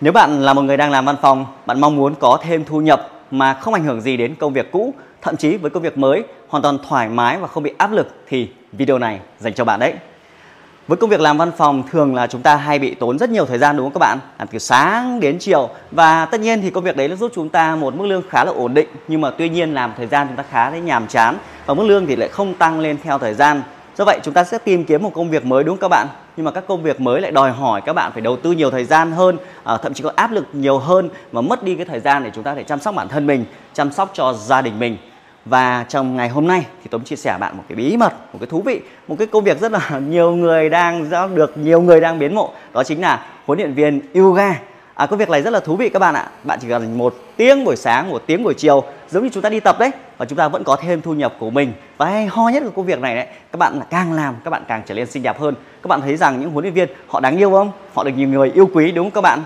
Nếu bạn là một người đang làm văn phòng, bạn mong muốn có thêm thu nhập mà không ảnh hưởng gì đến công việc cũ, thậm chí với công việc mới hoàn toàn thoải mái và không bị áp lực thì video này dành cho bạn đấy. Với công việc làm văn phòng thường là chúng ta hay bị tốn rất nhiều thời gian đúng không các bạn? Làm từ sáng đến chiều và tất nhiên thì công việc đấy nó giúp chúng ta một mức lương khá là ổn định nhưng mà tuy nhiên làm thời gian chúng ta khá là nhàm chán và mức lương thì lại không tăng lên theo thời gian. Do vậy chúng ta sẽ tìm kiếm một công việc mới đúng không các bạn? Nhưng mà các công việc mới lại đòi hỏi các bạn phải đầu tư nhiều thời gian hơn, à, thậm chí có áp lực nhiều hơn và mất đi cái thời gian để chúng ta thể chăm sóc bản thân mình, chăm sóc cho gia đình mình. Và trong ngày hôm nay thì tôi chia sẻ bạn một cái bí mật một cái thú vị một cái công việc rất là nhiều người đang được nhiều người đang biến mộ. Đó chính là huấn luyện viên yoga À, công việc này rất là thú vị các bạn ạ. Bạn chỉ cần một tiếng buổi sáng, một tiếng buổi chiều giống như chúng ta đi tập đấy và chúng ta vẫn có thêm thu nhập của mình. Và hay ho nhất của công việc này đấy, các bạn là càng làm các bạn càng trở nên xinh đẹp hơn. Các bạn thấy rằng những huấn luyện viên họ đáng yêu không? Họ được nhiều người yêu quý đúng không các bạn?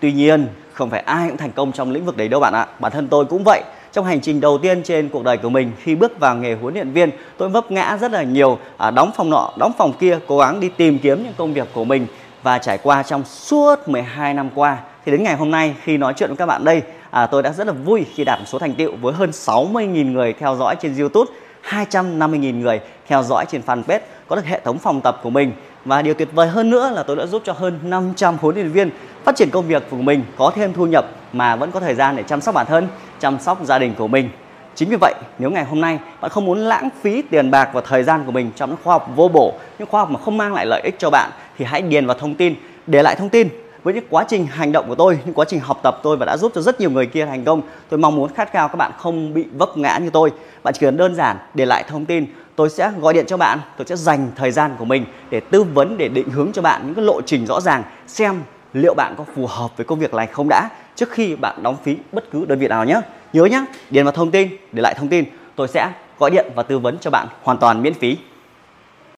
Tuy nhiên, không phải ai cũng thành công trong lĩnh vực đấy đâu bạn ạ. Bản thân tôi cũng vậy trong hành trình đầu tiên trên cuộc đời của mình khi bước vào nghề huấn luyện viên tôi vấp ngã rất là nhiều à, đóng phòng nọ đóng phòng kia cố gắng đi tìm kiếm những công việc của mình và trải qua trong suốt 12 năm qua thì đến ngày hôm nay khi nói chuyện với các bạn đây à, tôi đã rất là vui khi đạt một số thành tựu với hơn 60.000 người theo dõi trên YouTube 250.000 người theo dõi trên fanpage có được hệ thống phòng tập của mình. Và điều tuyệt vời hơn nữa là tôi đã giúp cho hơn 500 huấn luyện viên phát triển công việc của mình có thêm thu nhập mà vẫn có thời gian để chăm sóc bản thân chăm sóc gia đình của mình. Chính vì vậy nếu ngày hôm nay bạn không muốn lãng phí tiền bạc và thời gian của mình trong những khoa học vô bổ những khoa học mà không mang lại lợi ích cho bạn thì hãy điền vào thông tin để lại thông tin với những quá trình hành động của tôi, những quá trình học tập tôi và đã giúp cho rất nhiều người kia thành công. Tôi mong muốn khát khao các bạn không bị vấp ngã như tôi. Bạn chỉ cần đơn giản để lại thông tin, tôi sẽ gọi điện cho bạn, tôi sẽ dành thời gian của mình để tư vấn, để định hướng cho bạn những cái lộ trình rõ ràng, xem liệu bạn có phù hợp với công việc này không đã, trước khi bạn đóng phí bất cứ đơn vị nào nhé. Nhớ nhé điền vào thông tin, để lại thông tin, tôi sẽ gọi điện và tư vấn cho bạn hoàn toàn miễn phí.